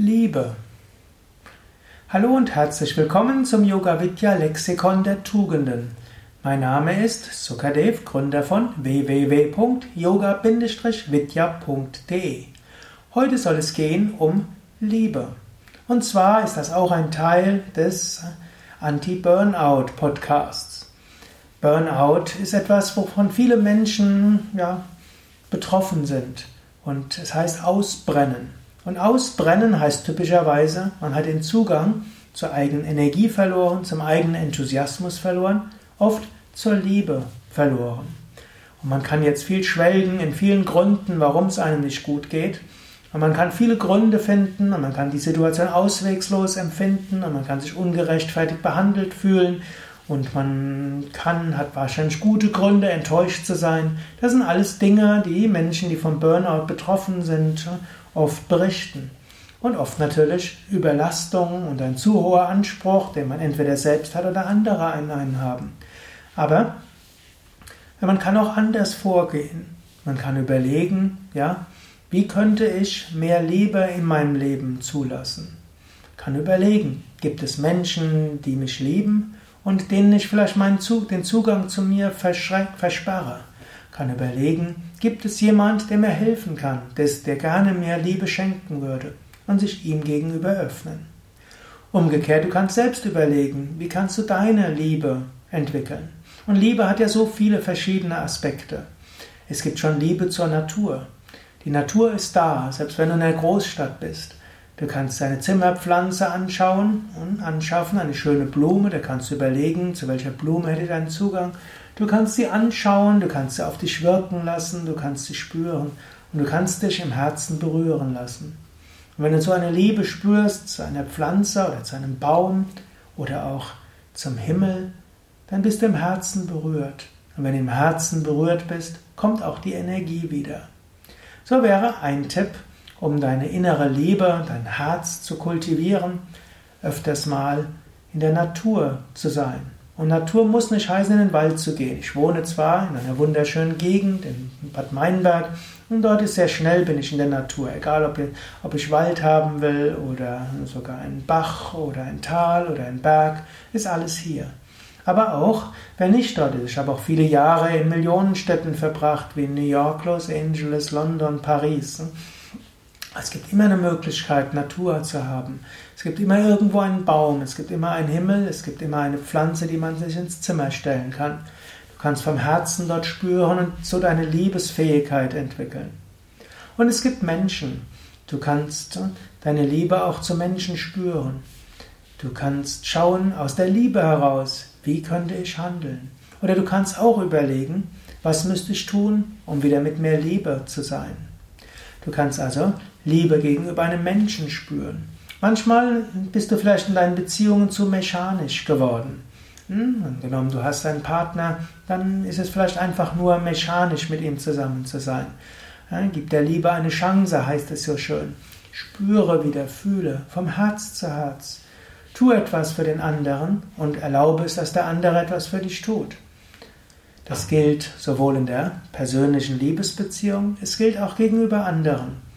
Liebe. Hallo und herzlich willkommen zum Yoga Vidya Lexikon der Tugenden. Mein Name ist Sukadev, Gründer von www.yoga-vidya.de. Heute soll es gehen um Liebe. Und zwar ist das auch ein Teil des Anti-Burnout Podcasts. Burnout ist etwas, wovon viele Menschen ja, betroffen sind. Und es heißt ausbrennen. Und ausbrennen heißt typischerweise, man hat den Zugang zur eigenen Energie verloren, zum eigenen Enthusiasmus verloren, oft zur Liebe verloren. Und man kann jetzt viel schwelgen in vielen Gründen, warum es einem nicht gut geht. Und man kann viele Gründe finden und man kann die Situation auswegslos empfinden und man kann sich ungerechtfertigt behandelt fühlen und man kann, hat wahrscheinlich gute Gründe, enttäuscht zu sein. Das sind alles Dinge, die Menschen, die vom Burnout betroffen sind, oft berichten. Und oft natürlich Überlastung und ein zu hoher Anspruch, den man entweder selbst hat oder andere an einen haben. Aber man kann auch anders vorgehen. Man kann überlegen, ja, wie könnte ich mehr Liebe in meinem Leben zulassen? Kann überlegen, gibt es Menschen, die mich lieben und denen ich vielleicht meinen Zug, den Zugang zu mir versperre? Kann überlegen, gibt es jemand, der mir helfen kann, der gerne mir Liebe schenken würde und sich ihm gegenüber öffnen. Umgekehrt, du kannst selbst überlegen, wie kannst du deine Liebe entwickeln. Und Liebe hat ja so viele verschiedene Aspekte. Es gibt schon Liebe zur Natur. Die Natur ist da, selbst wenn du in einer Großstadt bist. Du kannst deine Zimmerpflanze anschauen und anschaffen, eine schöne Blume, da kannst du überlegen, zu welcher Blume hätte deinen Zugang. Du kannst sie anschauen, du kannst sie auf dich wirken lassen, du kannst sie spüren und du kannst dich im Herzen berühren lassen. Und wenn du so eine Liebe spürst zu einer Pflanze oder zu einem Baum oder auch zum Himmel, dann bist du im Herzen berührt. Und wenn du im Herzen berührt bist, kommt auch die Energie wieder. So wäre ein Tipp, um deine innere Liebe, dein Herz zu kultivieren, öfters mal in der Natur zu sein. Und Natur muss nicht heißen, in den Wald zu gehen. Ich wohne zwar in einer wunderschönen Gegend, in Bad Meinberg, und dort ist sehr schnell bin ich in der Natur. Egal, ob ich, ob ich Wald haben will oder sogar einen Bach oder ein Tal oder ein Berg, ist alles hier. Aber auch, wer nicht dort ist. Ich habe auch viele Jahre in Millionenstädten verbracht, wie New York, Los Angeles, London, Paris. Es gibt immer eine Möglichkeit, Natur zu haben. Es gibt immer irgendwo einen Baum, es gibt immer einen Himmel, es gibt immer eine Pflanze, die man sich ins Zimmer stellen kann. Du kannst vom Herzen dort spüren und so deine Liebesfähigkeit entwickeln. Und es gibt Menschen. Du kannst deine Liebe auch zu Menschen spüren. Du kannst schauen aus der Liebe heraus, wie könnte ich handeln. Oder du kannst auch überlegen, was müsste ich tun, um wieder mit mehr Liebe zu sein. Du kannst also Liebe gegenüber einem Menschen spüren. Manchmal bist du vielleicht in deinen Beziehungen zu mechanisch geworden. Hm? Angenommen, du hast einen Partner, dann ist es vielleicht einfach nur mechanisch mit ihm zusammen zu sein. Gib der Liebe eine Chance, heißt es so schön. Spüre wieder, fühle, vom Herz zu Herz. Tu etwas für den anderen und erlaube es, dass der andere etwas für dich tut. Das gilt sowohl in der persönlichen Liebesbeziehung, es gilt auch gegenüber anderen.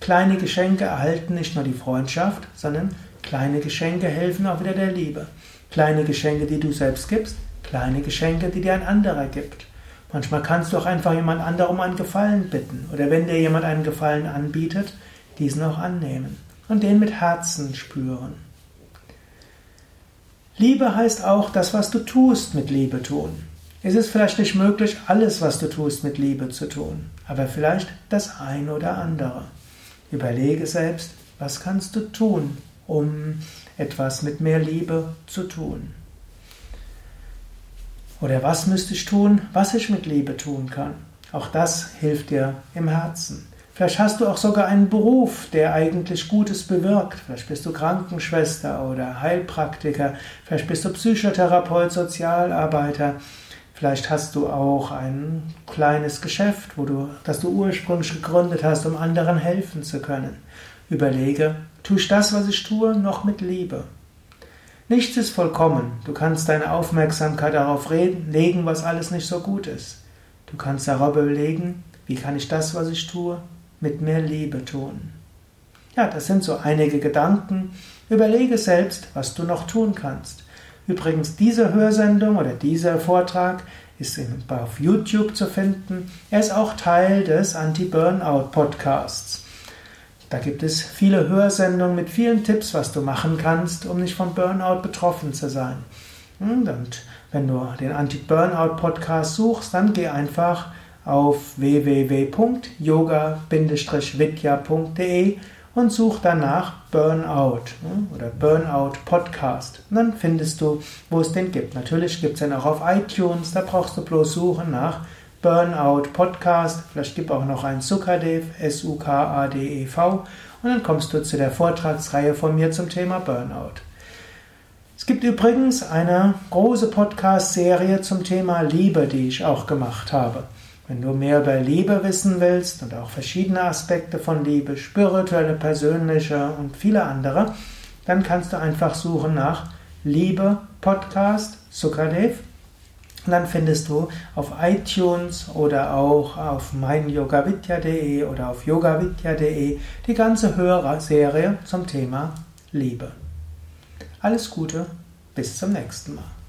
Kleine Geschenke erhalten nicht nur die Freundschaft, sondern kleine Geschenke helfen auch wieder der Liebe. Kleine Geschenke, die du selbst gibst, kleine Geschenke, die dir ein anderer gibt. Manchmal kannst du auch einfach jemand anderem um einen Gefallen bitten oder wenn dir jemand einen Gefallen anbietet, diesen auch annehmen und den mit Herzen spüren. Liebe heißt auch das, was du tust, mit Liebe tun. Es ist vielleicht nicht möglich, alles, was du tust, mit Liebe zu tun, aber vielleicht das eine oder andere. Überlege selbst, was kannst du tun, um etwas mit mehr Liebe zu tun. Oder was müsste ich tun, was ich mit Liebe tun kann. Auch das hilft dir im Herzen. Vielleicht hast du auch sogar einen Beruf, der eigentlich Gutes bewirkt. Vielleicht bist du Krankenschwester oder Heilpraktiker. Vielleicht bist du Psychotherapeut, Sozialarbeiter. Vielleicht hast du auch ein kleines Geschäft, wo du, das du ursprünglich gegründet hast, um anderen helfen zu können. Überlege, tue ich das, was ich tue, noch mit Liebe? Nichts ist vollkommen. Du kannst deine Aufmerksamkeit darauf legen, was alles nicht so gut ist. Du kannst darüber überlegen, wie kann ich das, was ich tue, mit mehr Liebe tun. Ja, das sind so einige Gedanken. Überlege selbst, was du noch tun kannst. Übrigens, diese Hörsendung oder dieser Vortrag ist auf YouTube zu finden. Er ist auch Teil des Anti-Burnout-Podcasts. Da gibt es viele Hörsendungen mit vielen Tipps, was du machen kannst, um nicht von Burnout betroffen zu sein. Hm, und wenn du den Anti-Burnout-Podcast suchst, dann geh einfach auf www.yoga-vidya.de und such danach Burnout hm, oder Burnout Podcast. Und dann findest du, wo es den gibt. Natürlich gibt es den auch auf iTunes, da brauchst du bloß suchen nach Burnout Podcast. Vielleicht gibt auch noch einen Sukadev, S-U-K-A-D-E-V. Und dann kommst du zu der Vortragsreihe von mir zum Thema Burnout. Es gibt übrigens eine große Podcast-Serie zum Thema Liebe, die ich auch gemacht habe. Wenn du mehr über Liebe wissen willst und auch verschiedene Aspekte von Liebe, spirituelle, persönliche und viele andere, dann kannst du einfach suchen nach Liebe Podcast Sukadev. Dann findest du auf iTunes oder auch auf meinyogavidya.de oder auf yogavidya.de die ganze Hörerserie zum Thema Liebe. Alles Gute, bis zum nächsten Mal.